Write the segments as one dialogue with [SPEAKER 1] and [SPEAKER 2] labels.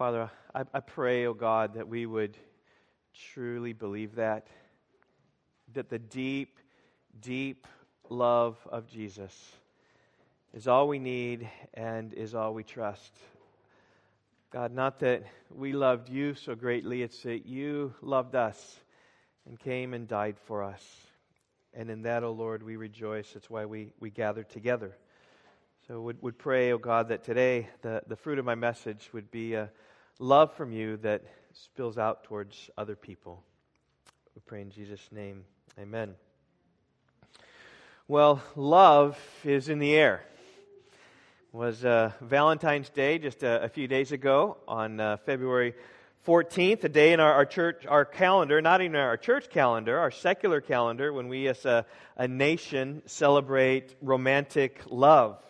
[SPEAKER 1] Father, I, I pray, oh God, that we would truly believe that, that the deep, deep love of Jesus is all we need and is all we trust. God, not that we loved you so greatly, it's that you loved us and came and died for us. And in that, O oh Lord, we rejoice. That's why we, we gather together. So would, would pray, O oh God, that today the, the fruit of my message would be a love from you that spills out towards other people. We pray in Jesus' name. Amen. Well, love is in the air. It was uh, Valentine's Day just a, a, few days ago on uh, February 14th, a day in our, our, church, our calendar, not even our church calendar, our secular calendar, when we as a, a nation celebrate romantic love.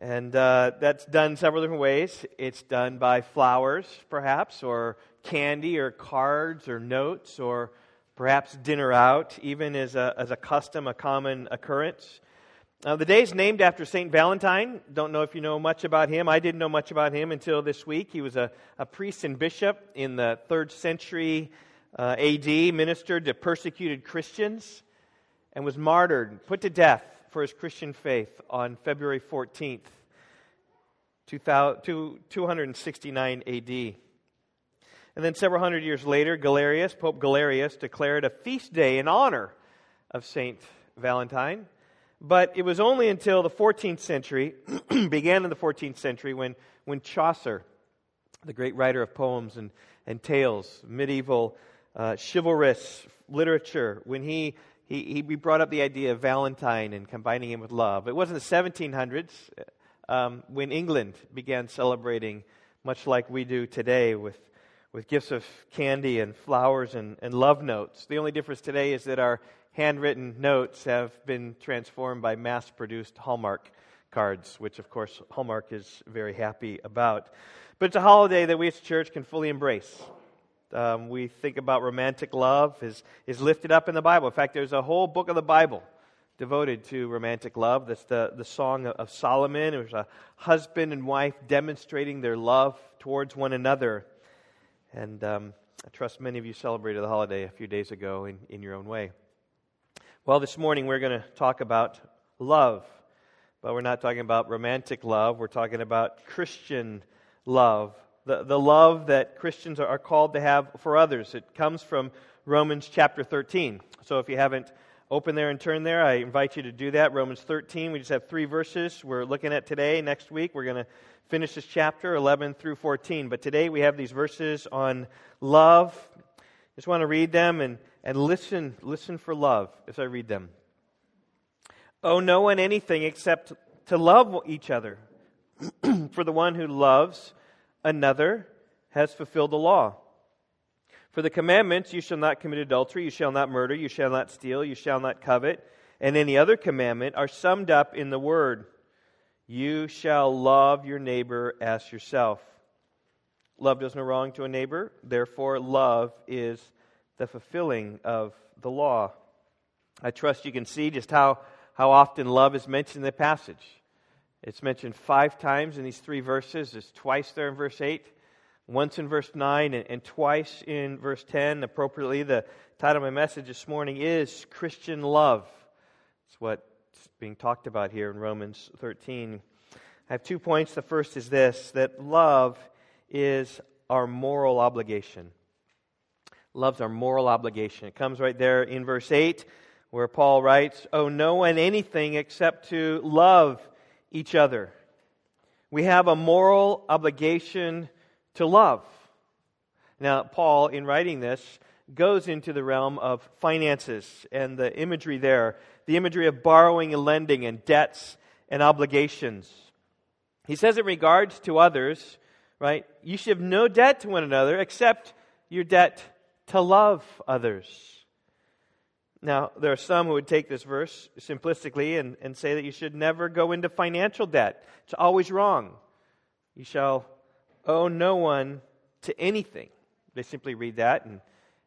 [SPEAKER 1] And uh, that's done several different ways. It's done by flowers, perhaps, or candy, or cards, or notes, or perhaps dinner out, even as a, as a custom, a common occurrence. The day is named after St. Valentine. Don't know if you know much about him. I didn't know much about him until this week. He was a, a priest and bishop in the third century uh, AD, ministered to persecuted Christians, and was martyred, put to death for his Christian faith on February 14th, 269 AD. And then several hundred years later, Galerius, Pope Galerius, declared a feast day in honor of Saint Valentine. But it was only until the 14th century, began in the 14th century, when, when Chaucer, the great writer of poems and, and tales, medieval uh, chivalrous literature, when he he, he brought up the idea of Valentine and combining him with love. It wasn't the 1700s um, when England began celebrating, much like we do today, with, with gifts of candy and flowers and, and love notes. The only difference today is that our handwritten notes have been transformed by mass produced Hallmark cards, which, of course, Hallmark is very happy about. But it's a holiday that we as a church can fully embrace um, we think about romantic love is, is lifted up in the Bible. In fact, there's a whole book of the Bible devoted to romantic love. That's the, the Song of Solomon. It was a husband and wife demonstrating their love towards one another. And um, I trust many of you celebrated the holiday a few days ago in, in your own way. Well, this morning we're going to talk about love. But we're not talking about romantic love, we're talking about Christian love the, the love that Christians are called to have for others. It comes from Romans chapter 13. So if you haven't opened there and turned there, I invite you to do that. Romans 13, we just have three verses we're looking at today. Next week, we're going to finish this chapter, 11 through 14. But today we have these verses on love. Just want to read them and, and listen, listen for love as I read them. Owe no one anything except to love each other. for the one who loves another has fulfilled the law. For the commandments, you shall not commit adultery, you shall not murder, you shall not steal, you shall not covet, and any other commandment are summed up in the word You shall love your neighbor as yourself. Love does no wrong to a neighbor, therefore, love is the fulfilling of the law. I trust you can see just how, how often love is mentioned in the passage. It's mentioned five times in these three verses. It's twice there in verse 8, once in verse 9, and, and twice in verse 10. Appropriately, the title of my message this morning is Christian Love. It's what's being talked about here in Romans 13. I have two points. The first is this that love is our moral obligation. Love's our moral obligation. It comes right there in verse 8 where Paul writes, Oh, no one anything except to love each other. We have a moral obligation to love. Now, Paul, in writing this, goes into the realm of finances and the imagery there, the imagery of borrowing and lending and debts and obligations. He says in regards to others, right, you should have no debt to one another except your debt to love others. Now, there are some who would take this verse simplistically and, and say that you should never go into financial debt. It's always wrong. You shall owe no one to anything. They simply read that and,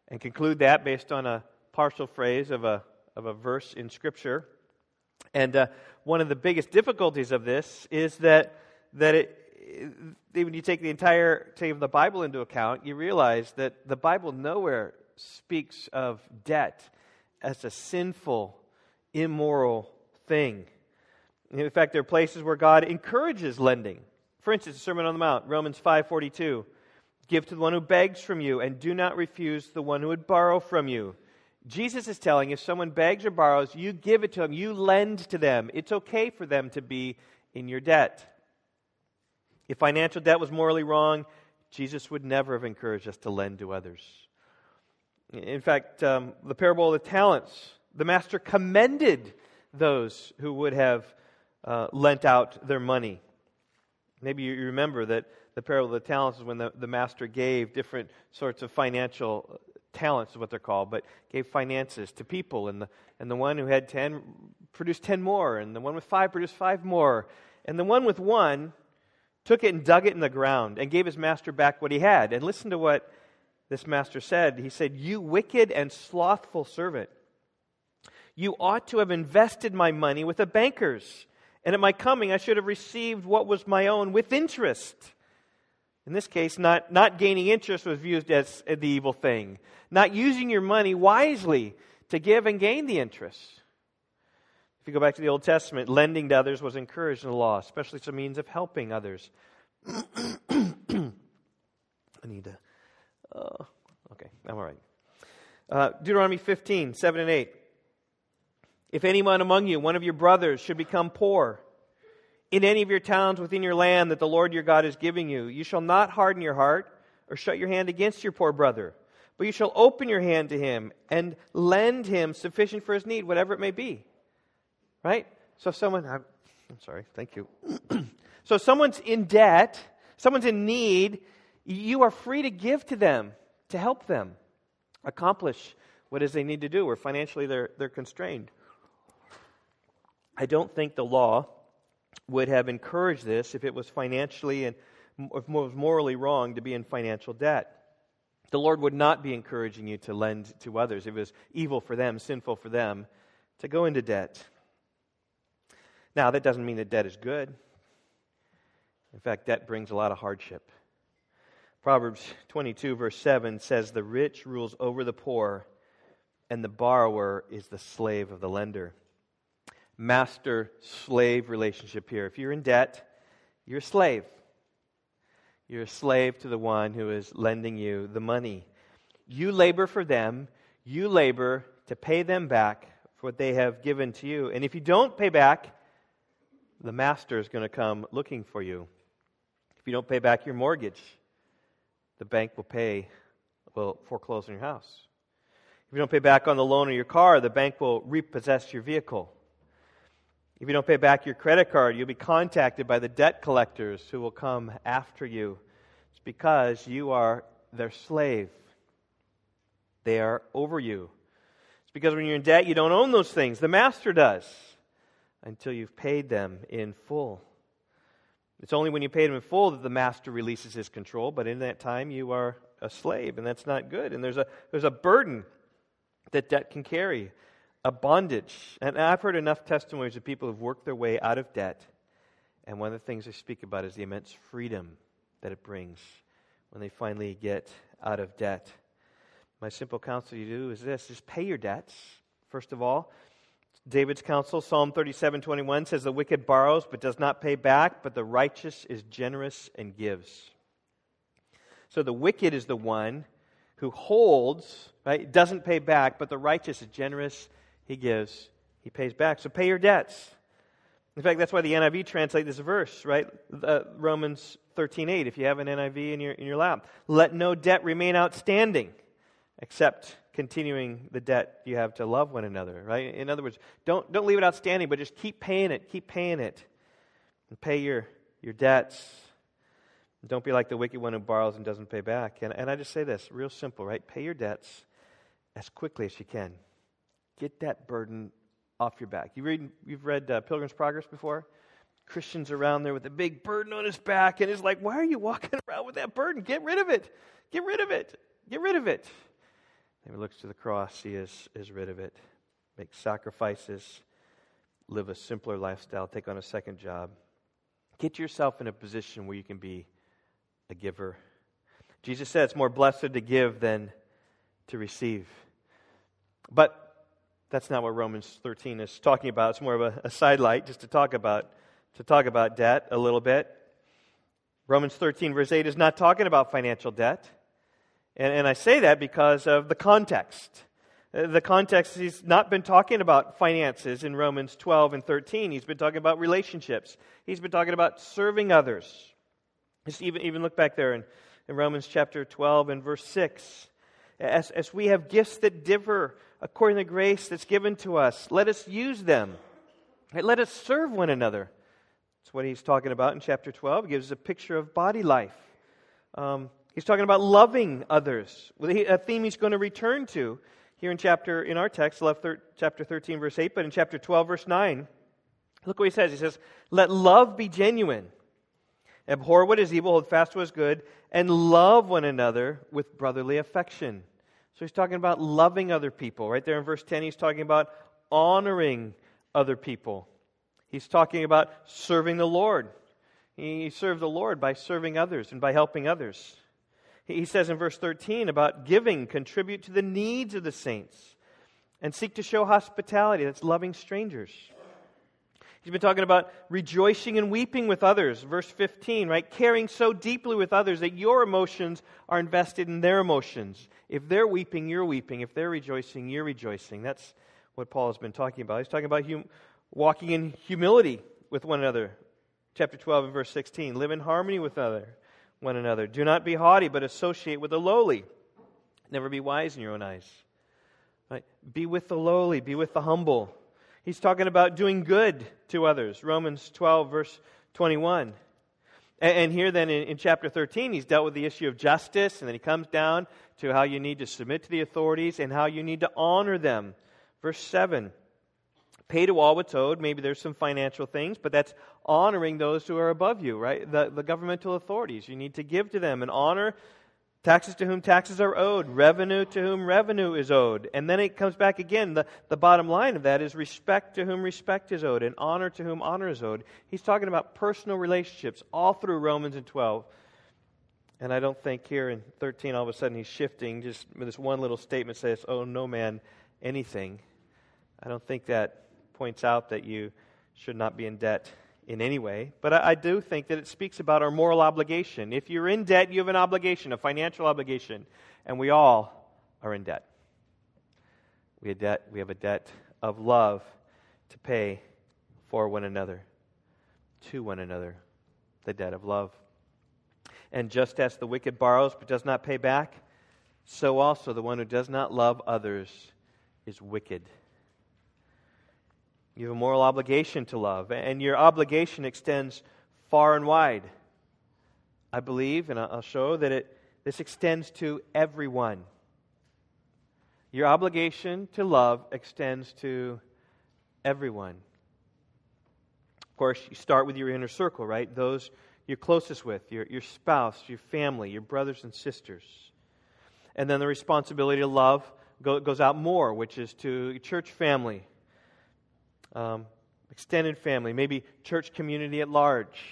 [SPEAKER 1] and conclude that based on a partial phrase of a, of a verse in Scripture. And uh, one of the biggest difficulties of this is that, that it, when you take the entire take the Bible into account, you realize that the Bible nowhere speaks of debt as a sinful, immoral thing. In fact, there are places where God encourages lending. For instance, the Sermon on the Mount, Romans 5:42, "Give to the one who begs from you, and do not refuse the one who would borrow from you." Jesus is telling if someone begs or borrows, you give it to them, you lend to them. It's okay for them to be in your debt. If financial debt was morally wrong, Jesus would never have encouraged us to lend to others. In fact, um, the parable of the talents, the master commended those who would have uh, lent out their money. Maybe you remember that the parable of the talents is when the, the master gave different sorts of financial talents, is what they're called, but gave finances to people. And the, and the one who had 10 produced 10 more, and the one with five produced five more. And the one with one took it and dug it in the ground and gave his master back what he had. And listen to what this master said. He said, You wicked and slothful servant, you ought to have invested my money with the bankers and at my coming, I should have received what was my own with interest. In this case, not, not gaining interest was viewed as the evil thing. Not using your money wisely to give and gain the interest. If you go back to the Old Testament, lending to others was encouraged in the law, especially as a means of helping others. I need to. Uh, okay, I'm all right. Uh, Deuteronomy 15, 7 and 8. If anyone among you, one of your brothers, should become poor in any of your towns within your land that the Lord your God is giving you, you shall not harden your heart or shut your hand against your poor brother, but you shall open your hand to him and lend him sufficient for his need, whatever it may be. Right? So if someone, I'm, I'm sorry, thank you. so if someone's in debt, someone's in need, you are free to give to them to help them accomplish what is they need to do, or financially they're, they're constrained. I don't think the law would have encouraged this if it was financially and if was morally wrong to be in financial debt. The Lord would not be encouraging you to lend to others. It was evil for them, sinful for them to go into debt. Now, that doesn't mean that debt is good. In fact, debt brings a lot of hardship. Proverbs 22, verse 7 says, The rich rules over the poor, and the borrower is the slave of the lender master slave relationship here. If you're in debt, you're a slave. You're a slave to the one who is lending you the money. You labor for them, you labor to pay them back for what they have given to you. And if you don't pay back, the master is going to come looking for you. If you don't pay back your mortgage, the bank will pay, will foreclose on your house. If you don't pay back on the loan on your car, the bank will repossess your vehicle. If you don't pay back your credit card, you'll be contacted by the debt collectors who will come after you. It's because you are their slave. They are over you. It's because when you're in debt, you don't own those things. The master does until you've paid them in full. It's only when you pay them in full that the master releases his control, but in that time you are a slave, and that's not good. And there's a, there's a burden that debt can carry a bondage. And I've heard enough testimonies of people who've worked their way out of debt. And one of the things they speak about is the immense freedom that it brings when they finally get out of debt. My simple counsel to you is this just pay your debts, first of all. David's counsel, Psalm 37 21 says, The wicked borrows but does not pay back, but the righteous is generous and gives. So the wicked is the one who holds, right, doesn't pay back, but the righteous is generous he gives, he pays back. So pay your debts. In fact, that's why the NIV translate this verse, right? Uh, Romans 13:8. If you have an NIV in your in your lap, let no debt remain outstanding, except continuing the debt you have to love one another, right? In other words, don't don't leave it outstanding, but just keep paying it, keep paying it, and pay your your debts. Don't be like the wicked one who borrows and doesn't pay back. And, and I just say this, real simple, right? Pay your debts as quickly as you can. Get that burden off your back. You read, you've read uh, Pilgrim's Progress before? Christian's around there with a big burden on his back, and he's like, Why are you walking around with that burden? Get rid of it. Get rid of it. Get rid of it. He looks to the cross, he is, is rid of it. Make sacrifices, live a simpler lifestyle, take on a second job, Get yourself in a position where you can be a giver. Jesus said it's more blessed to give than to receive. But that's not what Romans 13 is talking about. It's more of a, a sidelight just to talk about to talk about debt a little bit. Romans 13, verse 8, is not talking about financial debt. And, and I say that because of the context. Uh, the context, he's not been talking about finances in Romans 12 and 13. He's been talking about relationships. He's been talking about serving others. Just even, even look back there in, in Romans chapter 12 and verse 6. As, as we have gifts that differ according to the grace that's given to us, let us use them. Let us serve one another. That's what he's talking about in chapter 12. He gives us a picture of body life. Um, he's talking about loving others, a theme he's going to return to here in chapter in our text, chapter 13, verse 8, but in chapter 12, verse 9. Look what he says. He says, Let love be genuine. Abhor what is evil, hold fast what is good, and love one another with brotherly affection. So he's talking about loving other people. Right there in verse 10, he's talking about honoring other people. He's talking about serving the Lord. He served the Lord by serving others and by helping others. He says in verse 13 about giving, contribute to the needs of the saints, and seek to show hospitality. That's loving strangers. He's been talking about rejoicing and weeping with others. Verse 15, right? Caring so deeply with others that your emotions are invested in their emotions. If they're weeping, you're weeping. If they're rejoicing, you're rejoicing. That's what Paul has been talking about. He's talking about hum- walking in humility with one another. Chapter 12 and verse 16. Live in harmony with other, one another. Do not be haughty, but associate with the lowly. Never be wise in your own eyes. Right? Be with the lowly, be with the humble. He's talking about doing good to others. Romans 12, verse 21. And, here, then, in chapter 13, he's dealt with the issue of justice, and then he comes down to how you need to submit to the authorities and how you need to honor them. Verse 7 Pay to all what's owed. Maybe there's some financial things, but that's honoring those who are above you, right? The, the governmental authorities. You need to give to them and honor taxes to whom taxes are owed, revenue to whom revenue is owed. And then it comes back again. The, the bottom line of that is respect to whom respect is owed and honor to whom honor is owed. He's talking about personal relationships all through Romans and 12. And I don't think here in 13 all of a sudden he's shifting. Just this one little statement says, Oh, no man anything. I don't think that points out that you should not be in debt in any way. But I, I, do think that it speaks about our moral obligation. If you're in debt, you have an obligation, a financial obligation, and we all are in debt. We have, debt, we have a debt of love to pay for one another, to one another, the debt of love. And just as the wicked borrows but does not pay back, so also the one who does not love others is wicked. You have a moral obligation to love, and your obligation extends far and wide. I believe, and I'll show that it, this extends to everyone. Your obligation to love extends to everyone. Of course, you start with your inner circle, right? Those you're closest with, your, your spouse, your family, your brothers and sisters. And then the responsibility to love go, goes out more, which is to church family, um, extended family, maybe church community at large.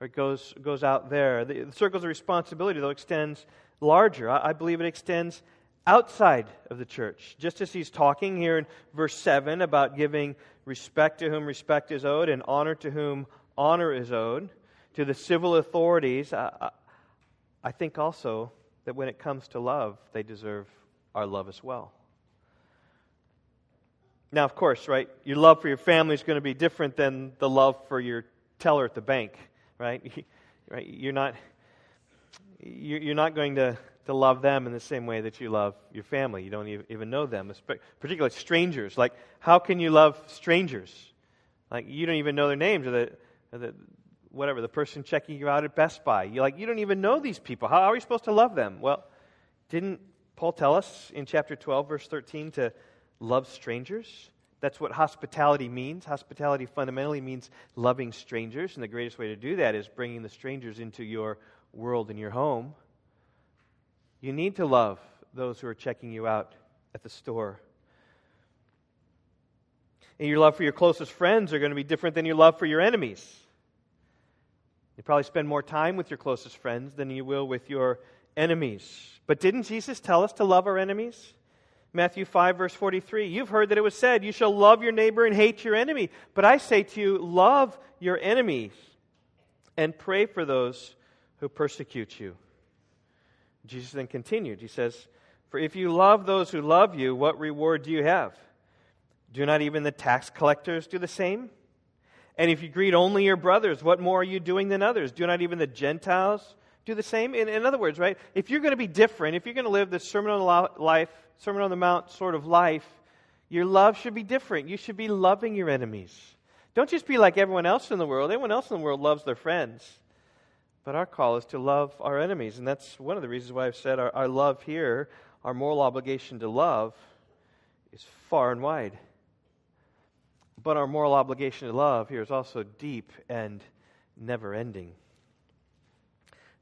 [SPEAKER 1] Or it goes, goes out there. The, the circles of responsibility, though, extends larger. I, I believe it extends outside of the church. Just as he's talking here in verse 7 about giving respect to whom respect is owed and honor to whom honor is owed, to the civil authorities, I, I think also that when it comes to love, they deserve our love as well. Now, of course, right, your love for your family is going to be different than the love for your teller at the bank, right? right? You're not, you're not going to, to love them in the same way that you love your family. You don't even know them, particularly strangers. Like, how can you love strangers? Like, you don't even know their names or the, or the whatever, the person checking you out at Best Buy. You're like, you don't even know these people. How are you supposed to love them? Well, didn't Paul tell us in chapter 12, verse 13, to love strangers. That's what hospitality means. Hospitality fundamentally means loving strangers, and the greatest way to do that is bringing the strangers into your world and your home. You need to love those who are checking you out at the store. And your love for your closest friends are going to be different than your love for your enemies. You probably spend more time with your closest friends than you will with your enemies. But didn't Jesus tell us to love our enemies? Matthew 5, verse 43. You've heard that it was said, You shall love your neighbor and hate your enemy. But I say to you, love your enemies and pray for those who persecute you. Jesus then continued. He says, For if you love those who love you, what reward do you have? Do not even the tax collectors do the same? And if you greet only your brothers, what more are you doing than others? Do not even the Gentiles do the same? In, in other words, right, if you're going to be different, if you're going to live this Sermon on the life, Sermon on the Mount sort of life, your love should be different. You should be loving your enemies. Don't just be like everyone else in the world. Everyone else in the world loves their friends. But our call is to love our enemies. And that's one of the reasons why I've said our, our love here, our moral obligation to love, is far and wide. But our moral obligation to love here is also deep and never ending.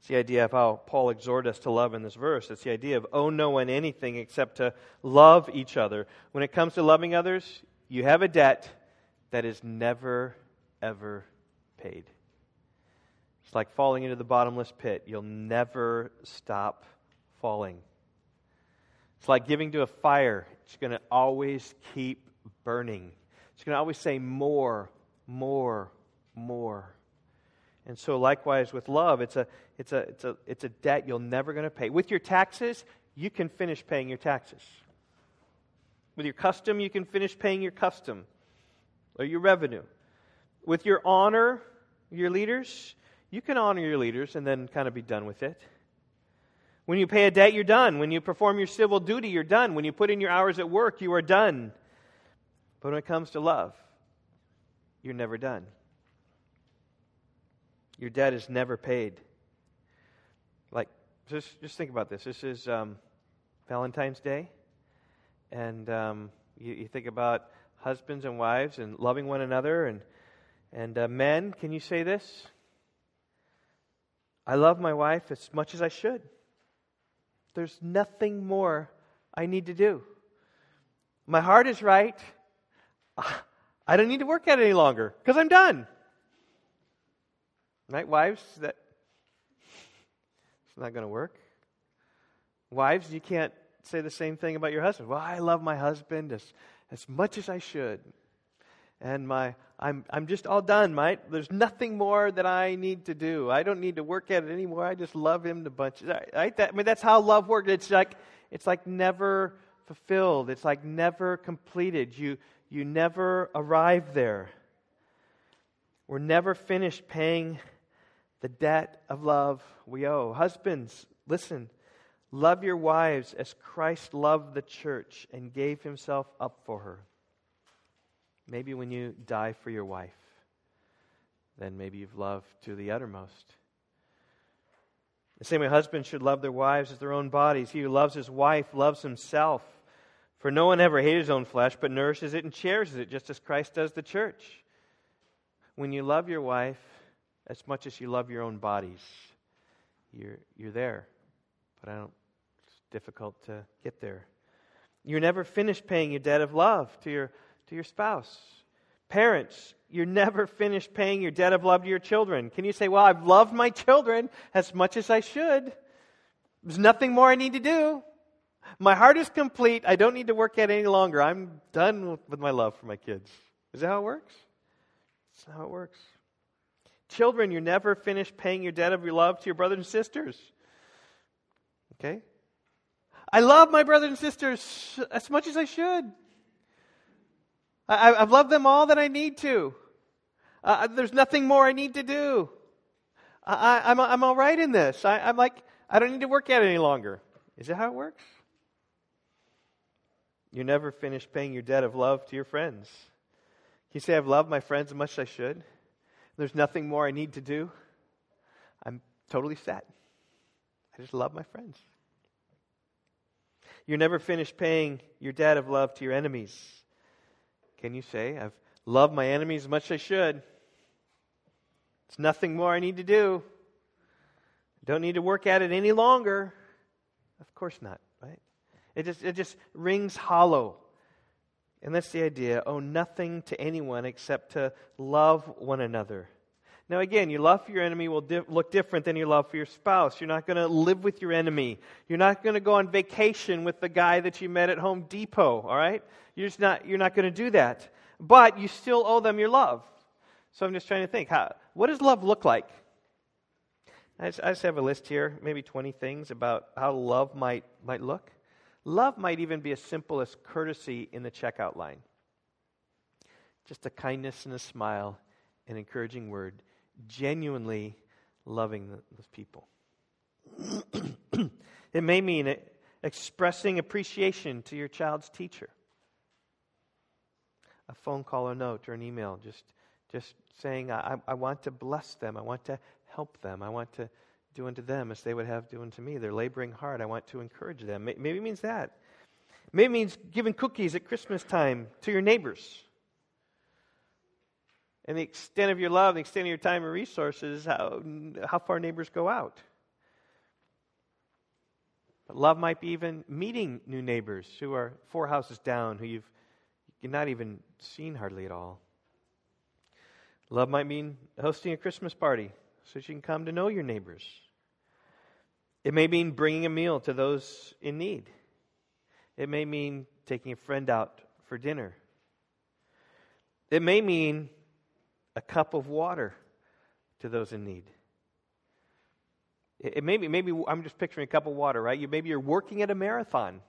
[SPEAKER 1] It's the idea of how Paul exhorts us to love in this verse. It's the idea of owe no one anything except to love each other. When it comes to loving others, you have a debt that is never, ever paid. It's like falling into the bottomless pit. You'll never stop falling. It's like giving to a fire, it's going to always keep burning. It's going to always say more, more, more. And so, likewise with love, it's a, it's a, it's a, it's a debt you're never going to pay. With your taxes, you can finish paying your taxes. With your custom, you can finish paying your custom or your revenue. With your honor, your leaders, you can honor your leaders and then kind of be done with it. When you pay a debt, you're done. When you perform your civil duty, you're done. When you put in your hours at work, you are done. But when it comes to love, you're never done. Your debt is never paid. Like, just, just think about this. This is um, Valentine's Day. And um, you, you, think about husbands and wives and loving one another. And, and uh, men, can you say this? I love my wife as much as I should. There's nothing more I need to do. My heart is right. I don't need to work at it any longer because I'm done. Right, wives? That it's not going to work. Wives, you can't say the same thing about your husband. Well, I love my husband as, as much as I should. And my I'm I'm just all done, mate. There's nothing more that I need to do. I don't need to work at it anymore. I just love him to bunches. Right? That, I mean that's how love works. It's like it's like never fulfilled. It's like never completed. You you never arrive there. We're never finished paying the debt of love we owe. Husbands, listen. Love your wives as Christ loved the church and gave himself up for her. Maybe when you die for your wife, then maybe you've loved to the uttermost. The same way husbands should love their wives as their own bodies. He who loves his wife loves himself. For no one ever hated his own flesh, but nourishes it and cherishes it, just as Christ does the church. When you love your wife, as much as you love your own bodies. You're, you're there. But I don't, it's difficult to get there. You're never finished paying your debt of love to your, to your spouse. Parents, you're never finished paying your debt of love to your children. Can you say, Well, I've loved my children as much as I should? There's nothing more I need to do. My heart is complete. I don't need to work at it any longer. I'm done with my love for my kids. Is that how it works? That's how it works. Children, you're never finished paying your debt of your love to your brothers and sisters. Okay? I love my brothers and sisters as much as I should. I, have loved them all that I need to. Uh, there's nothing more I need to do. I, am I'm, I'm all right in this. I, I'm like, I don't need to work at it any longer. Is that how it works? You never finish paying your debt of love to your friends. Can you say, I've loved my friends as much as I should? There's nothing more I need to do. I'm totally set. I just love my friends. You're never finished paying your debt of love to your enemies. Can you say, I've loved my enemies as much as I should? It's nothing more I need to do. I Don't need to work at it any longer. Of course not, right? It just, it just rings hollow. And that's the idea owe nothing to anyone except to love one another. Now, again, your love for your enemy will di- look different than your love for your spouse. You're not going to live with your enemy. You're not going to go on vacation with the guy that you met at Home Depot, all right? You're, just not, you're not going to do that. But you still owe them your love. So I'm just trying to think how, what does love look like? I just, I just have a list here, maybe 20 things about how love might, might look. Love might even be as simple as courtesy in the checkout line. Just a kindness and a smile, an encouraging word genuinely loving those people. it may mean expressing appreciation to your child's teacher. A phone call or note or an email, just, just saying, I, I want to bless them. I want to help them. I want to do unto them as they would have do unto me. They're laboring hard. I want to encourage them. Maybe it means that. Maybe it means giving cookies at Christmas time to your neighbors and the extent of your love, the extent of your time and resources, how, how far neighbors go out. But love might be even meeting new neighbors who are four houses down, who you've, you've not even seen hardly at all. Love might mean hosting a Christmas party so that you can come to know your neighbors. It may mean bringing a meal to those in need. It may mean taking a friend out for dinner. It may mean a cup of water to those in need. It, maybe, maybe I'm just picturing a cup of water, right? You, maybe you're working at a marathon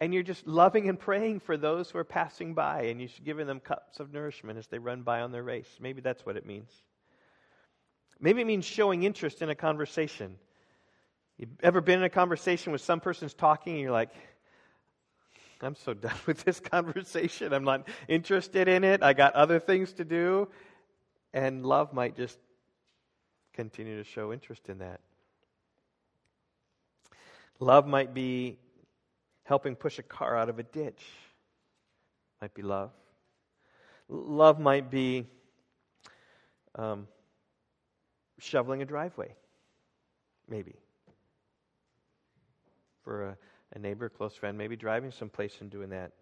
[SPEAKER 1] and you're just loving and praying for those who are passing by and you're giving them cups of nourishment as they run by on their race. Maybe that's what it means. Maybe it means showing interest in a conversation. You ever been in a conversation with some person's talking and you're like, I'm so done with this conversation. I'm not interested in it. I got other things to do. And love might just continue to show interest in that. Love might be helping push a car out of a ditch. Might be love. Love might be um, shoveling a driveway. Maybe. For a, a neighbor, close friend, maybe driving someplace and doing that.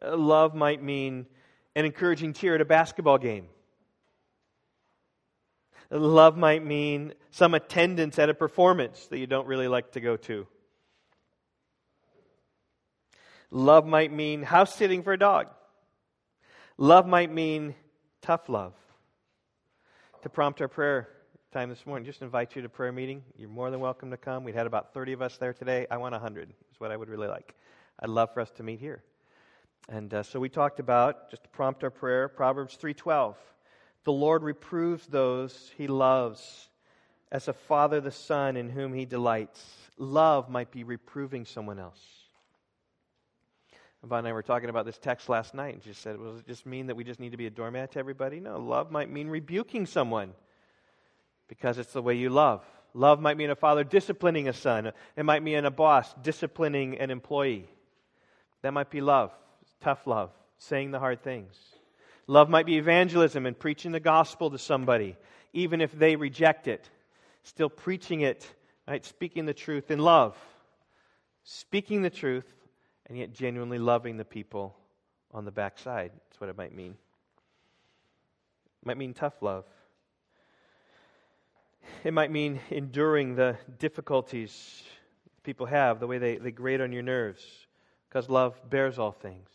[SPEAKER 1] Uh, love might mean an encouraging cheer at a basketball game. Love might mean some attendance at a performance that you don't really like to go to. Love might mean house sitting for a dog. Love might mean tough love. To prompt our prayer time this morning, just invite you to prayer meeting. You're more than welcome to come. We'd had about 30 of us there today. I want 100 is what I would really like. I'd love for us to meet here. And uh, so we talked about, just to prompt our prayer, Proverbs 3.12. The Lord reproves those he loves as a father the son in whom he delights. Love might be reproving someone else. Yvonne and I were talking about this text last night, and she said, well, Does it just mean that we just need to be a doormat to everybody? No, love might mean rebuking someone because it's the way you love. Love might mean a father disciplining a son, it might mean a boss disciplining an employee. That might be love, tough love, saying the hard things. Love might be evangelism and preaching the gospel to somebody, even if they reject it. Still preaching it, right? Speaking the truth in love. Speaking the truth, and yet genuinely loving the people on the backside. That's what it might mean. It might mean tough love. It might mean enduring the difficulties people have, the way they, they grate on your nerves, because love bears all things.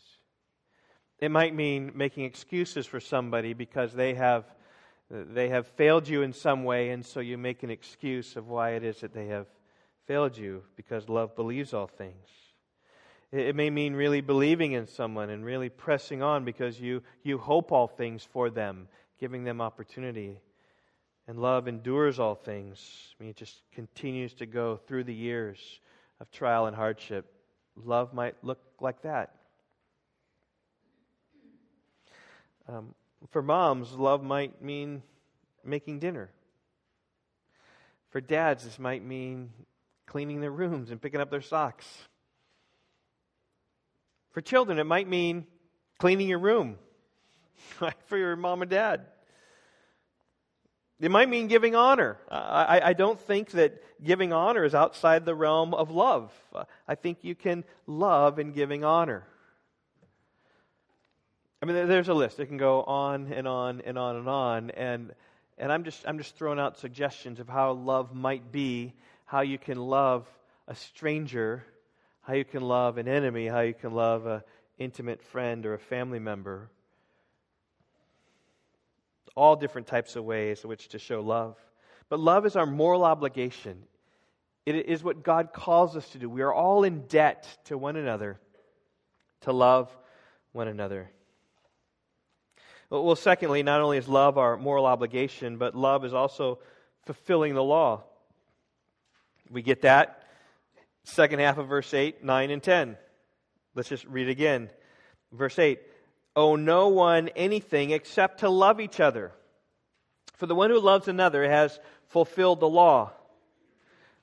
[SPEAKER 1] It might mean making excuses for somebody because they have, they have failed you in some way, and so you make an excuse of why it is that they have failed you because love believes all things. It may mean really believing in someone and really pressing on because you, you hope all things for them, giving them opportunity. And love endures all things. I mean, it just continues to go through the years of trial and hardship. Love might look like that. Um, for moms, love might mean making dinner. For dads, this might mean cleaning their rooms and picking up their socks. For children, it might mean cleaning your room for your mom and dad. It might mean giving honor. I, I, don't think that giving honor is outside the realm of love. I think you can love in giving honor. I mean, there's a list. It can go on and on and on and on. And And I'm just, I'm just throwing out suggestions of how love might be, how you can love a stranger, how you can love an enemy, how you can love an intimate friend or a family member. All different types of ways in which to show love. But love is our moral obligation. It is what God calls us to do. We are all in debt to one another to love one another. Well, secondly, not only is love our moral obligation, but love is also fulfilling the law. We get that. Second half of verse 8, 9, and 10. Let's just read again. Verse 8 Owe no one anything except to love each other. For the one who loves another has fulfilled the law.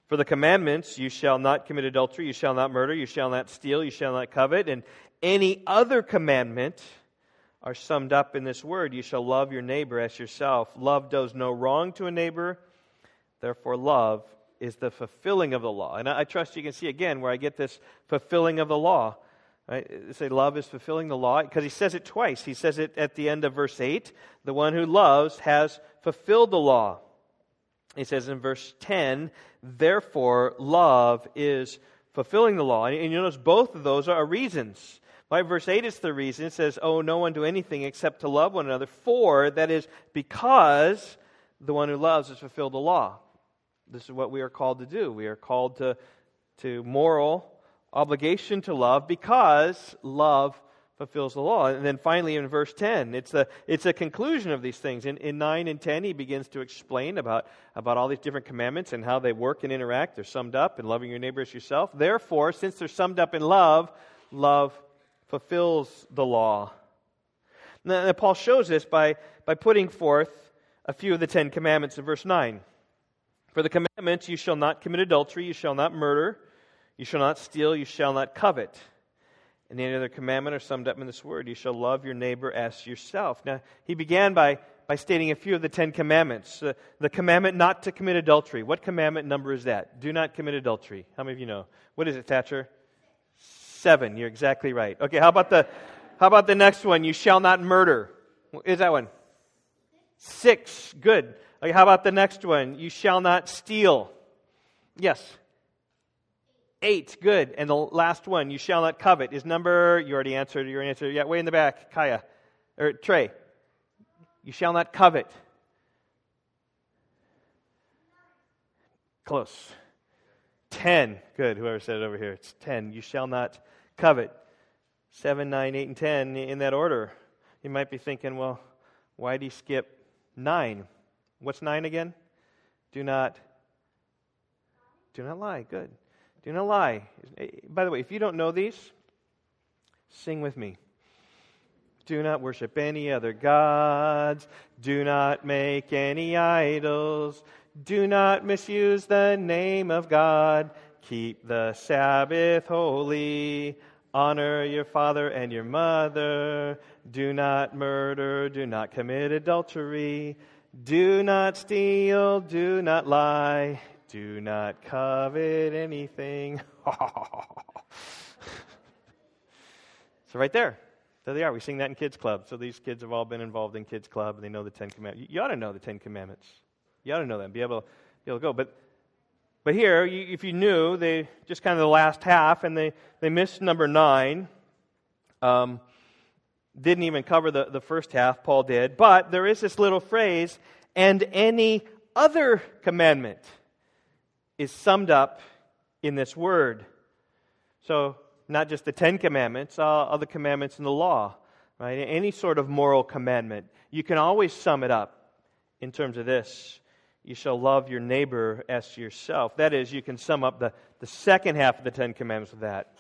[SPEAKER 1] For the commandments, you shall not commit adultery, you shall not murder, you shall not steal, you shall not covet, and any other commandment are summed up in this word you shall love your neighbor as yourself. Love does no wrong to a neighbor, therefore, love is the fulfilling of the law. And I, trust you can see again where I get this fulfilling of the law. Right? Say love is fulfilling the law because he says it twice. He says it at the end of verse 8 the one who loves has fulfilled the law. He says in verse 10, therefore, love is fulfilling the law. And you notice both of those are reasons. By verse 8 is the reason. It says, Oh, no one do anything except to love one another. For, that is, because the one who loves has fulfilled the law. This is what we are called to do. We are called to, to moral obligation to love because love fulfills the law. And then finally in verse 10, it's a, it's a conclusion of these things. In, in 9 and 10, he begins to explain about, about all these different commandments and how they work and interact. They're summed up in loving your neighbor as yourself. Therefore, since they're summed up in love, love fulfills the law. Now, Paul shows this by, by putting forth a few of the Ten Commandments in verse 9. For the commandments, you shall not commit adultery, you shall not murder, you shall not steal, you shall not covet. And any other commandment are summed up in this word you shall love your neighbor as yourself. Now, he began by, by stating a few of the Ten Commandments. Uh, the commandment not to commit adultery. What commandment number is that? Do not commit adultery. How many of you know? What is it, Thatcher? Seven. You're exactly right. Okay, how about the, how about the next one? You shall not murder. Is that one? Six. Good. Okay, how about the next one? You shall not steal. Yes. Eight. Good. And the last one, you shall not covet, is number, you already answered your answer. Yeah, way in the back. Kaya. Or Trey. You shall not covet. Close. 10. Good. Whoever said it over here. It's 10. You shall not covet. Seven, nine, eight, and 10 in that order. You might be thinking, well, why did he skip 9? What's 9 again? Do not do not lie. Good. Do not lie. By the way, if you don't know these, sing with me. Do not worship any other gods. Do not make any idols. Do not misuse the name of God. Keep the Sabbath holy. Honor your father and your mother. Do not murder. Do not commit adultery. Do not steal. Do not lie. Do not covet anything. so, right there. There they are. We sing that in Kids Club. So, these kids have all been involved in Kids Club and they know the Ten Commandments. You ought to know the Ten Commandments. You ought to know them, be able, be able to go. But, but here, you, if you knew, they just kind of the last half, and they, they missed number nine. Um, didn't even cover the, the first half, Paul did. But there is this little phrase, and any other commandment is summed up in this word. So, not just the Ten Commandments, all other commandments in the law, right? Any sort of moral commandment. You can always sum it up in terms of this you shall love your neighbor as yourself. That is, you can sum up the, the second half of the Ten Commandments with that.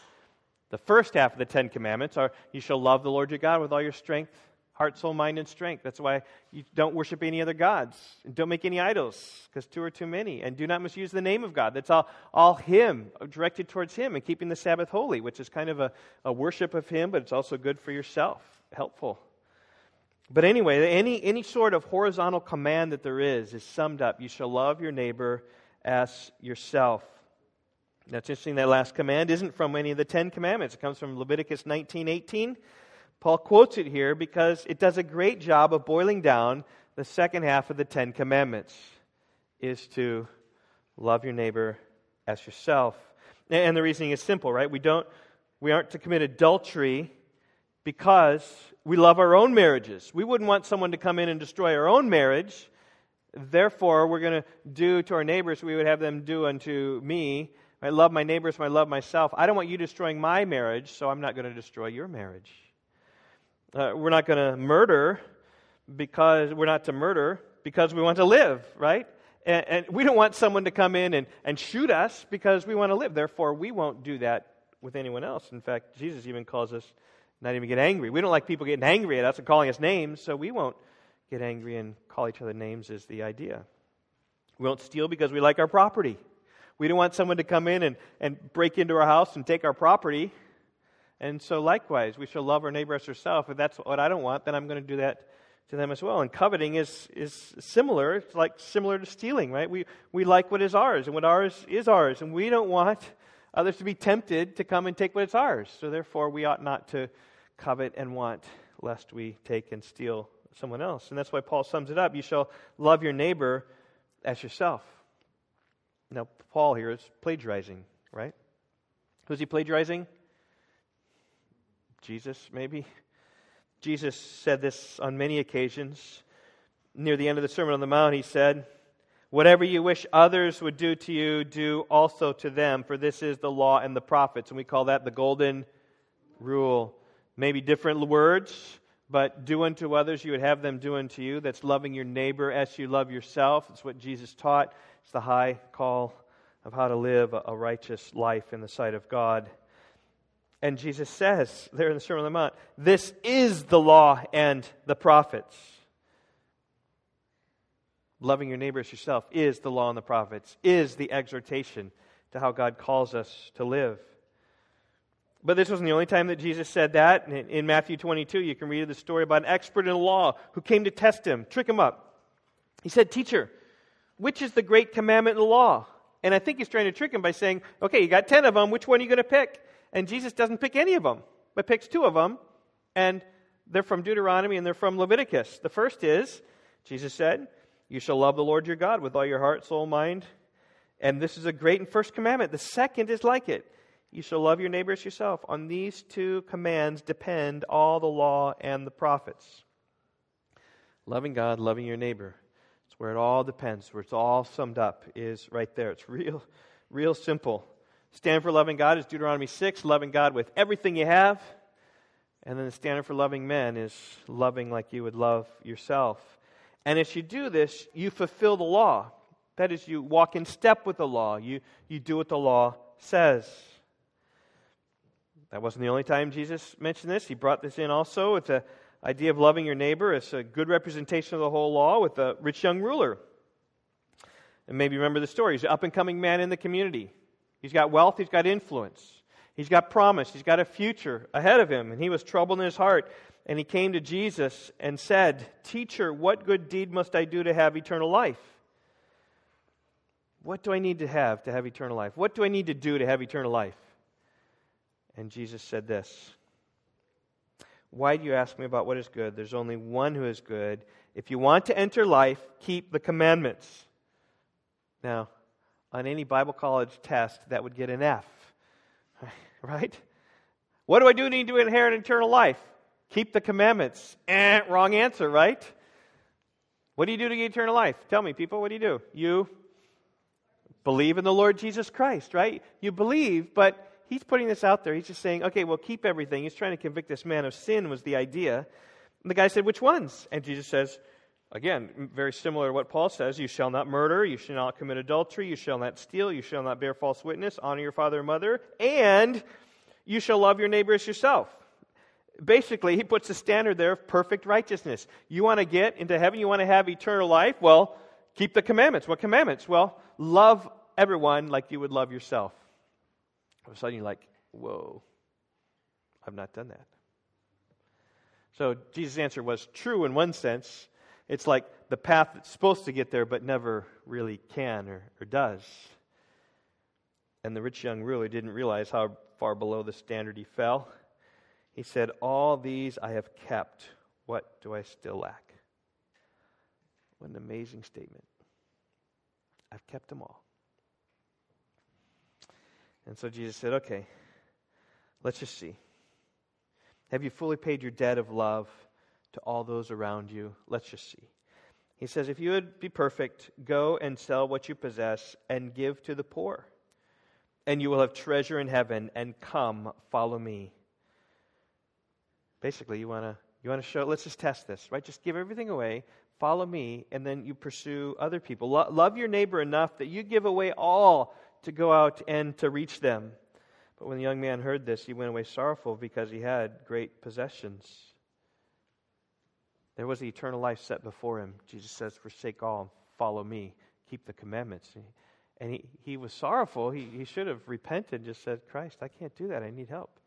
[SPEAKER 1] The first half of the Ten Commandments are you shall love the Lord your God with all your strength, heart, soul, mind, and strength. That's why you don't worship any other gods. And don't make any idols, because two are too many. And do not misuse the name of God. That's all, all Him, directed towards Him, and keeping the Sabbath holy, which is kind of a, a worship of Him, but it's also good for yourself, helpful. But anyway, any, any sort of horizontal command that there is is summed up. You shall love your neighbor as yourself. That's interesting. That last command isn't from any of the Ten Commandments. It comes from Leviticus 19 18. Paul quotes it here because it does a great job of boiling down the second half of the Ten Commandments is to love your neighbor as yourself. And the reasoning is simple, right? We don't we aren't to commit adultery because we love our own marriages. We wouldn't want someone to come in and destroy our own marriage. Therefore, we're going to do to our neighbors we would have them do unto me. I love my neighbors, I love myself. I don't want you destroying my marriage, so I'm not going to destroy your marriage. Uh, we're not going to murder because we're not to murder because we want to live, right? And, and we don't want someone to come in and, and shoot us because we want to live. Therefore, we won't do that with anyone else. In fact, Jesus even calls us not even get angry. We don't like people getting angry at us and calling us names, so we won't get angry and call each other names, is the idea. We won't steal because we like our property. We don't want someone to come in and, and break into our house and take our property. And so, likewise, we shall love our neighbor as ourselves. If that's what I don't want, then I'm going to do that to them as well. And coveting is, is similar. It's like similar to stealing, right? We, we like what is ours, and what ours is ours. And we don't want others to be tempted to come and take what is ours. So, therefore, we ought not to covet and want, lest we take and steal someone else. And that's why Paul sums it up. You shall love your neighbor as yourself. Now, Paul here is plagiarizing, right? Who's he plagiarizing? Jesus, maybe? Jesus said this on many occasions. Near the end of the Sermon on the Mount, he said, Whatever you wish others would do to you, do also to them, for this is the law and the prophets. And we call that the golden rule. Maybe different words, but do unto others, you would have them do unto you. That's loving your neighbor as you love yourself. It's what Jesus taught. It's the high call of how to live a righteous life in the sight of God. And Jesus says there in the Sermon on the Mount, this is the law and the prophets. Loving your neighbor as yourself is the law and the prophets, is the exhortation to how God calls us to live. But this wasn't the only time that Jesus said that. In Matthew 22, you can read the story about an expert in the law who came to test him, trick him up. He said, Teacher, which is the great commandment in the law? And I think he's trying to trick him by saying, Okay, you got 10 of them. Which one are you going to pick? And Jesus doesn't pick any of them, but picks two of them. And they're from Deuteronomy and they're from Leviticus. The first is, Jesus said, You shall love the Lord your God with all your heart, soul, mind. And this is a great and first commandment. The second is like it you shall love your neighbor as yourself. On these two commands depend all the law and the prophets. Loving God, loving your neighbor. It's where it all depends, where it's all summed up, is right there. It's real, real simple. Stand for loving God is Deuteronomy 6, loving God with everything you have. And then the standard for loving men is loving like you would love yourself. And as you do this, you fulfill the law. That is, you walk in step with the law. You, you do what the law says. That wasn't the only time Jesus mentioned this. He brought this in also with the idea of loving your neighbor. It's a good representation of the whole law with the rich young ruler. And maybe remember the story. He's an up and coming man in the community. He's got wealth, he's got influence, he's got promise, he's got a future ahead of him. And he was troubled in his heart. And he came to Jesus and said, Teacher, what good deed must I do to have eternal life? What do I need to have to have eternal life? What do I need to do to have eternal life? And Jesus said this Why do you ask me about what is good? There's only one who is good. If you want to enter life, keep the commandments. Now, on any Bible college test, that would get an F. Right? What do I do need to inherit eternal life? Keep the commandments. Eh, wrong answer, right? What do you do to get eternal life? Tell me, people, what do you do? You believe in the Lord Jesus Christ, right? You believe, but he's putting this out there. He's just saying, okay, well, keep everything. He's trying to convict this man of sin, was the idea. And the guy said, which ones? And Jesus says, again, very similar to what Paul says you shall not murder, you shall not commit adultery, you shall not steal, you shall not bear false witness, honor your father and mother, and you shall love your neighbor as yourself. Basically, he puts a standard there of perfect righteousness. You want to get into heaven, you want to have eternal life? Well, keep the commandments. What commandments? Well, love everyone like you would love yourself all of a sudden you're like, whoa, I've not done that. So Jesus' answer was true in one sense. It's like the path that's supposed to get there but never really can or, or does. And the rich young ruler didn't realize how far below the standard he fell. He said, All these I have kept. What do I still lack? What an amazing statement. I've kept them all. And so Jesus said, Okay, let's just see. Have you fully paid your debt of love to all those around you? Let's just see. He says, If you would be perfect, go and sell what you possess and give to the poor, and you will have treasure in heaven, and come, follow me. Basically, you want to you want to show, let's just test this, right? Just give everything away, follow me, and then you pursue other people. Lo- love your neighbor enough that you give away all to go out and to reach them. But when the young man heard this, he went away sorrowful because he had great possessions. There was the eternal life set before him. Jesus says, Forsake all, and follow me, keep the commandments. And he, he was sorrowful. He, he should have repented and just said, Christ, I can't do that. I need help.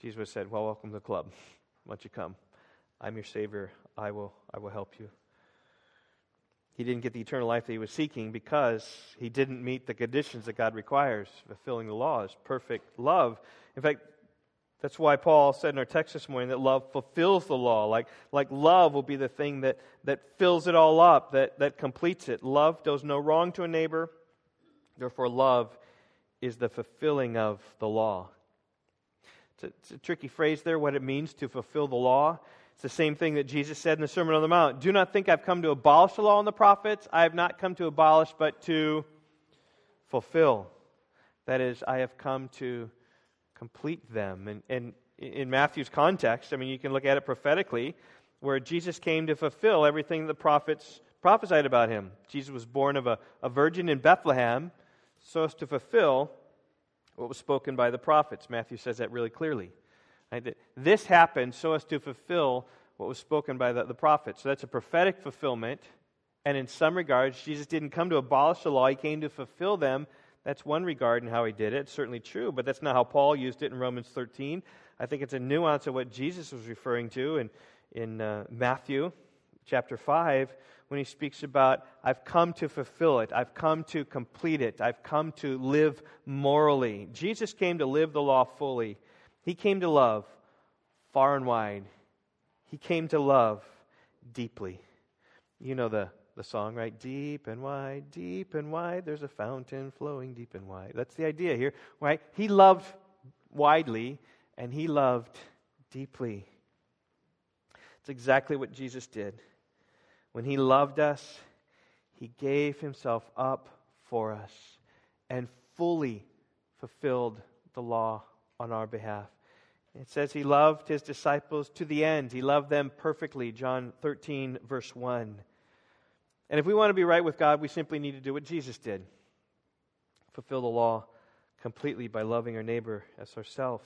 [SPEAKER 1] Jesus said, Well, welcome to the club. Why don't you come? I'm your Savior. I will, I will help you. He didn't get the eternal life that he was seeking because he didn't meet the conditions that God requires, fulfilling the law laws, perfect love. In fact, that's why Paul said in our text this morning that love fulfills the law. Like, like love will be the thing that, that fills it all up, that, that completes it. Love does no wrong to a neighbor. Therefore, love is the fulfilling of the law. It's a, it's a tricky phrase there, what it means to fulfill the law. It's the same thing that Jesus said in the Sermon on the Mount. Do not think I've come to abolish the law and the prophets. I have not come to abolish, but to fulfill. That is, I have come to complete them. And, and in Matthew's context, I mean, you can look at it prophetically, where Jesus came to fulfill everything the prophets prophesied about him. Jesus was born of a, a virgin in Bethlehem so as to fulfill what was spoken by the prophets. Matthew says that really clearly. Right? This happened so as to fulfill what was spoken by the, the prophets. So that's a prophetic fulfillment. And in some regards, Jesus didn't come to abolish the law, he came to fulfill them. That's one regard in how he did it. It's certainly true, but that's not how Paul used it in Romans 13. I think it's a nuance of what Jesus was referring to in, in uh, Matthew chapter 5 when he speaks about, I've come to fulfill it, I've come to complete it, I've come to live morally. Jesus came to live the law fully. He came to love far and wide. He came to love deeply. You know the, the song, right? Deep and wide, deep and wide, there's a fountain flowing deep and wide. That's the idea here, right? He loved widely and he loved deeply. It's exactly what Jesus did. When he loved us, he gave himself up for us and fully fulfilled the law on our behalf. It says he loved his disciples to the end. He loved them perfectly. John 13, verse 1. And if we want to be right with God, we simply need to do what Jesus did fulfill the law completely by loving our neighbor as ourselves.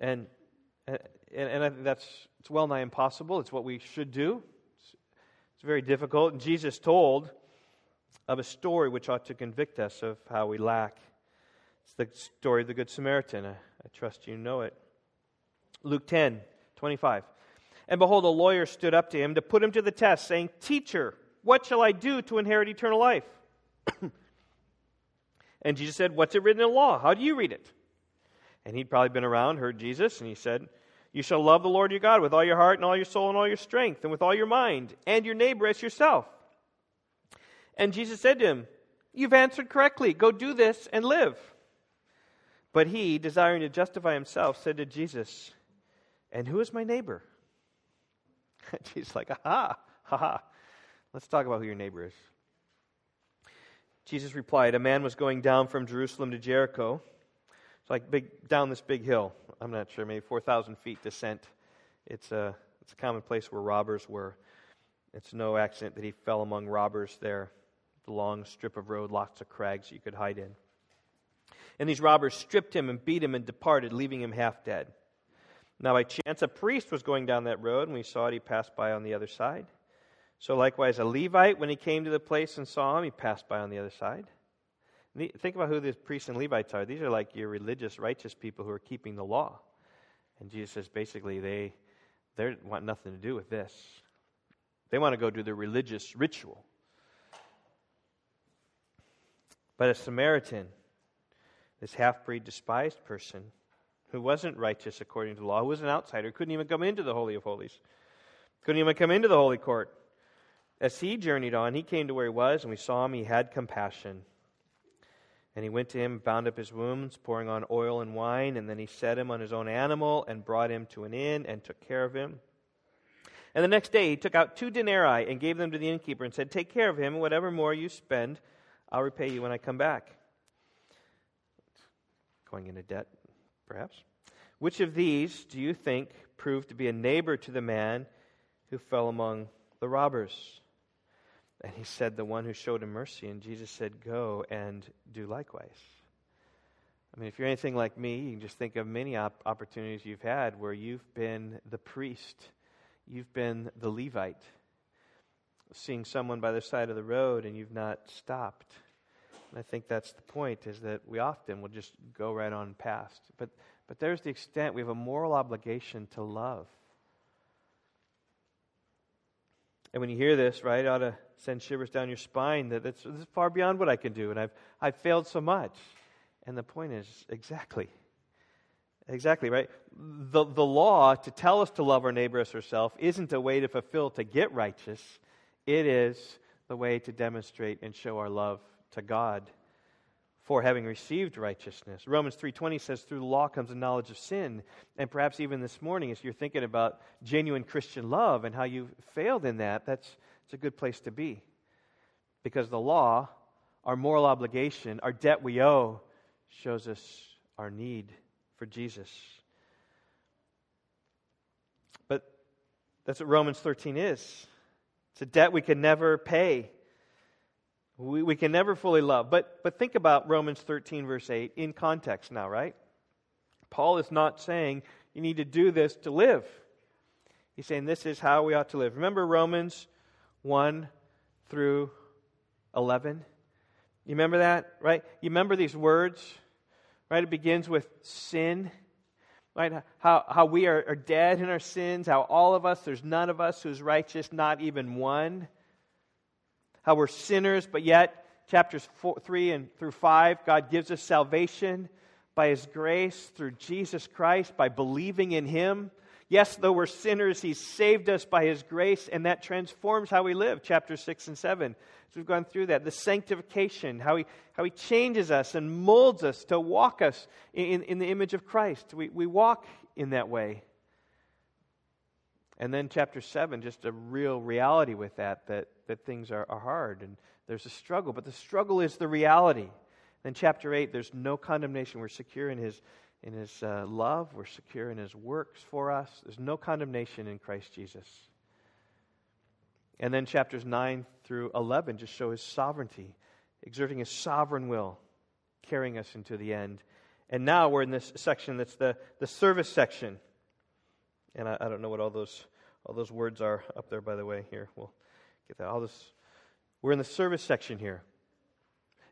[SPEAKER 1] And, and, and I think that's it's well nigh impossible. It's what we should do. It's, it's very difficult. And Jesus told of a story which ought to convict us of how we lack it's the story of the Good Samaritan. I, I trust you know it. Luke 10, 25. And behold, a lawyer stood up to him to put him to the test, saying, Teacher, what shall I do to inherit eternal life? and Jesus said, What's it written in the law? How do you read it? And he'd probably been around, heard Jesus, and he said, You shall love the Lord your God with all your heart and all your soul and all your strength and with all your mind, and your neighbor as yourself. And Jesus said to him, You've answered correctly. Go do this and live. But he, desiring to justify himself, said to Jesus, And who is my neighbor? Jesus like, aha, ha ha. Let's talk about who your neighbor is. Jesus replied, A man was going down from Jerusalem to Jericho. It's like big down this big hill. I'm not sure, maybe 4,000 feet descent. It's a, it's a common place where robbers were. It's no accident that he fell among robbers there. The long strip of road, lots of crags you could hide in. And these robbers stripped him and beat him and departed, leaving him half dead. Now, by chance, a priest was going down that road, and we saw it. He passed by on the other side. So, likewise, a Levite, when he came to the place and saw him, he passed by on the other side. Think about who the priests and Levites are. These are like your religious, righteous people who are keeping the law. And Jesus says basically they, they want nothing to do with this. They want to go do the religious ritual. But a Samaritan, this half breed, despised person who wasn't righteous according to the law, who was an outsider, couldn't even come into the Holy of Holies, couldn't even come into the Holy Court. As he journeyed on, he came to where he was, and we saw him. He had compassion. And he went to him, bound up his wounds, pouring on oil and wine, and then he set him on his own animal and brought him to an inn and took care of him. And the next day he took out two denarii and gave them to the innkeeper and said, Take care of him, and whatever more you spend, I'll repay you when I come back. Going into debt, perhaps. Which of these do you think proved to be a neighbor to the man who fell among the robbers? And he said, The one who showed him mercy. And Jesus said, Go and do likewise. I mean, if you're anything like me, you can just think of many op- opportunities you've had where you've been the priest, you've been the Levite, seeing someone by the side of the road and you've not stopped. And I think that's the point, is that we often will just go right on past. But but there's the extent we have a moral obligation to love. And when you hear this, right, it ought to send shivers down your spine that it's, it's far beyond what I can do, and I've, I've failed so much. And the point is exactly. Exactly, right? The, the law to tell us to love our neighbor as ourselves isn't a way to fulfill to get righteous. It is the way to demonstrate and show our love to God for having received righteousness. Romans 3:20 says through the law comes a knowledge of sin. And perhaps even this morning as you're thinking about genuine Christian love and how you failed in that, that's it's a good place to be. Because the law, our moral obligation, our debt we owe shows us our need for Jesus. But that's what Romans 13 is. It's a debt we can never pay. We, we can never fully love. But, but think about Romans 13, verse 8, in context now, right? Paul is not saying you need to do this to live. He's saying this is how we ought to live. Remember Romans 1 through 11? You remember that, right? You remember these words, right? It begins with sin, right? How, how we are, are dead in our sins, how all of us, there's none of us who's righteous, not even one how we're sinners, but yet, chapters four, 3 and through 5, God gives us salvation by His grace through Jesus Christ, by believing in Him. Yes, though we're sinners, He saved us by His grace, and that transforms how we live, chapters 6 and 7. So we've gone through that. The sanctification, how He, how he changes us and molds us to walk us in, in the image of Christ. We, we walk in that way. And then chapter 7, just a real reality with that, that, that things are, are hard and there's a struggle. But the struggle is the reality. Then chapter 8, there's no condemnation. We're secure in his, in his uh, love, we're secure in his works for us. There's no condemnation in Christ Jesus. And then chapters 9 through 11 just show his sovereignty, exerting his sovereign will, carrying us into the end. And now we're in this section that's the, the service section. And I, I, don't know what all those all those words are up there, by the way. Here, we'll get that. All this. We're in the service section here.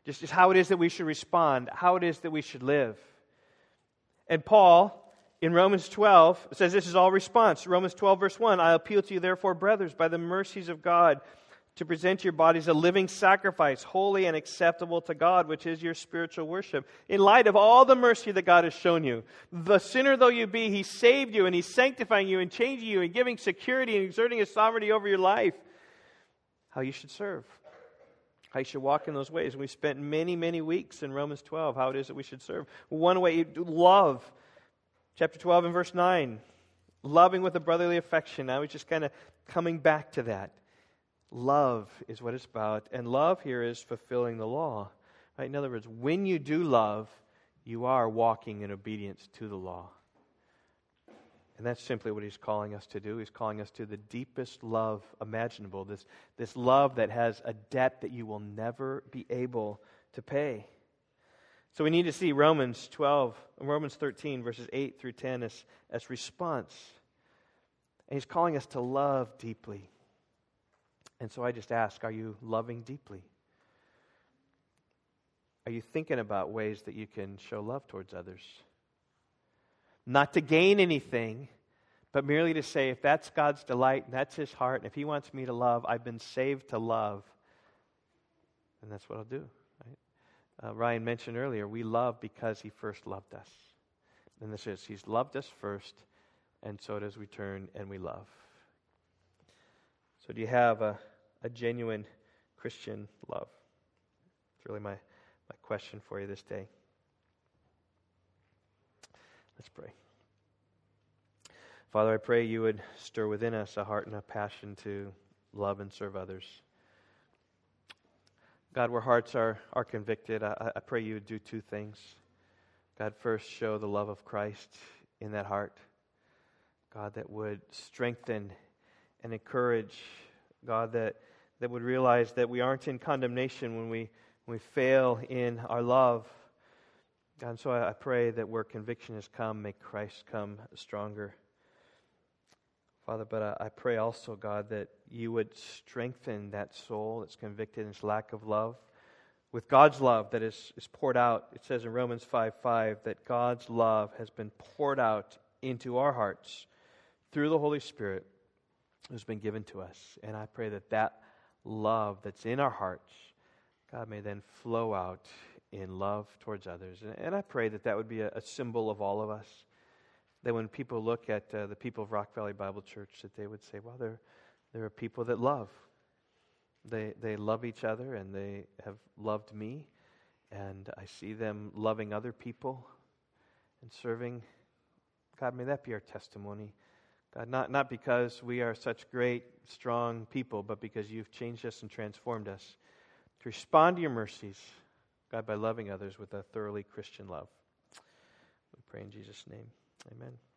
[SPEAKER 1] Just, just how it is that we should respond, how it is that we should live. And Paul, in Romans 12, says this is all response. Romans 12, verse 1 I appeal to you, therefore, brothers, by the mercies of God to present your bodies a living sacrifice, holy and acceptable to God, which is your spiritual worship. In light of all the mercy that God has shown you, the sinner though you be, He saved you and He's sanctifying you and changing you and giving security and exerting His sovereignty over your life. How you should serve, how you should walk in those ways. We spent many, many weeks in Romans 12, how it is that we should serve. One way, love. Chapter 12 and verse 9. Loving with a brotherly affection. Now he's just kind of coming back to that. Love is what it's about. And love here is fulfilling the law. Right? In other words, when you do love, you are walking in obedience to the law. And that's simply what he's calling us to do. He's calling us to the deepest love imaginable, this, this love that has a debt that you will never be able to pay. So we need to see Romans 12, Romans 13, verses 8 through 10 as, as response. And he's calling us to love deeply. And so I just ask are you loving deeply? Are you thinking about ways that you can show love towards others? Not to gain anything, but merely to say, if that's God's delight and that's His heart, and if He wants me to love, I've been saved to love, and that's what I'll do. Right? Uh, Ryan mentioned earlier, we love because He first loved us. And this is, He's loved us first, and so does we turn and we love. So, do you have a a genuine Christian love? It's really my, my question for you this day. Let's pray. Father, I pray you would stir within us a heart and a passion to love and serve others. God, where hearts are, are convicted, I, I pray you would do two things. God, first, show the love of Christ in that heart. God, that would strengthen and encourage. God, that, that would realize that we aren't in condemnation when we, when we fail in our love. And so I, pray that where conviction has come, may Christ come stronger. Father, but I, I pray also, God, that you would strengthen that soul that's convicted in its lack of love with God's love that is, is poured out. It says in Romans 5 5 that God's love has been poured out into our hearts through the Holy Spirit who's been given to us. And I pray that that love that's in our hearts, God, may then flow out in love towards others. And, I pray that that would be a, a symbol of all of us that when people look at uh, the people of Rock Valley Bible Church, that they would say, well, there, there are people that love. They, they love each other and they have loved me, and I see them loving other people and serving. God, may that be our testimony. God, not, not because we are such great, strong people, but because you've changed us and transformed us to respond to your mercies, God, by loving others with a thoroughly Christian love. We pray in Jesus' name. Amen.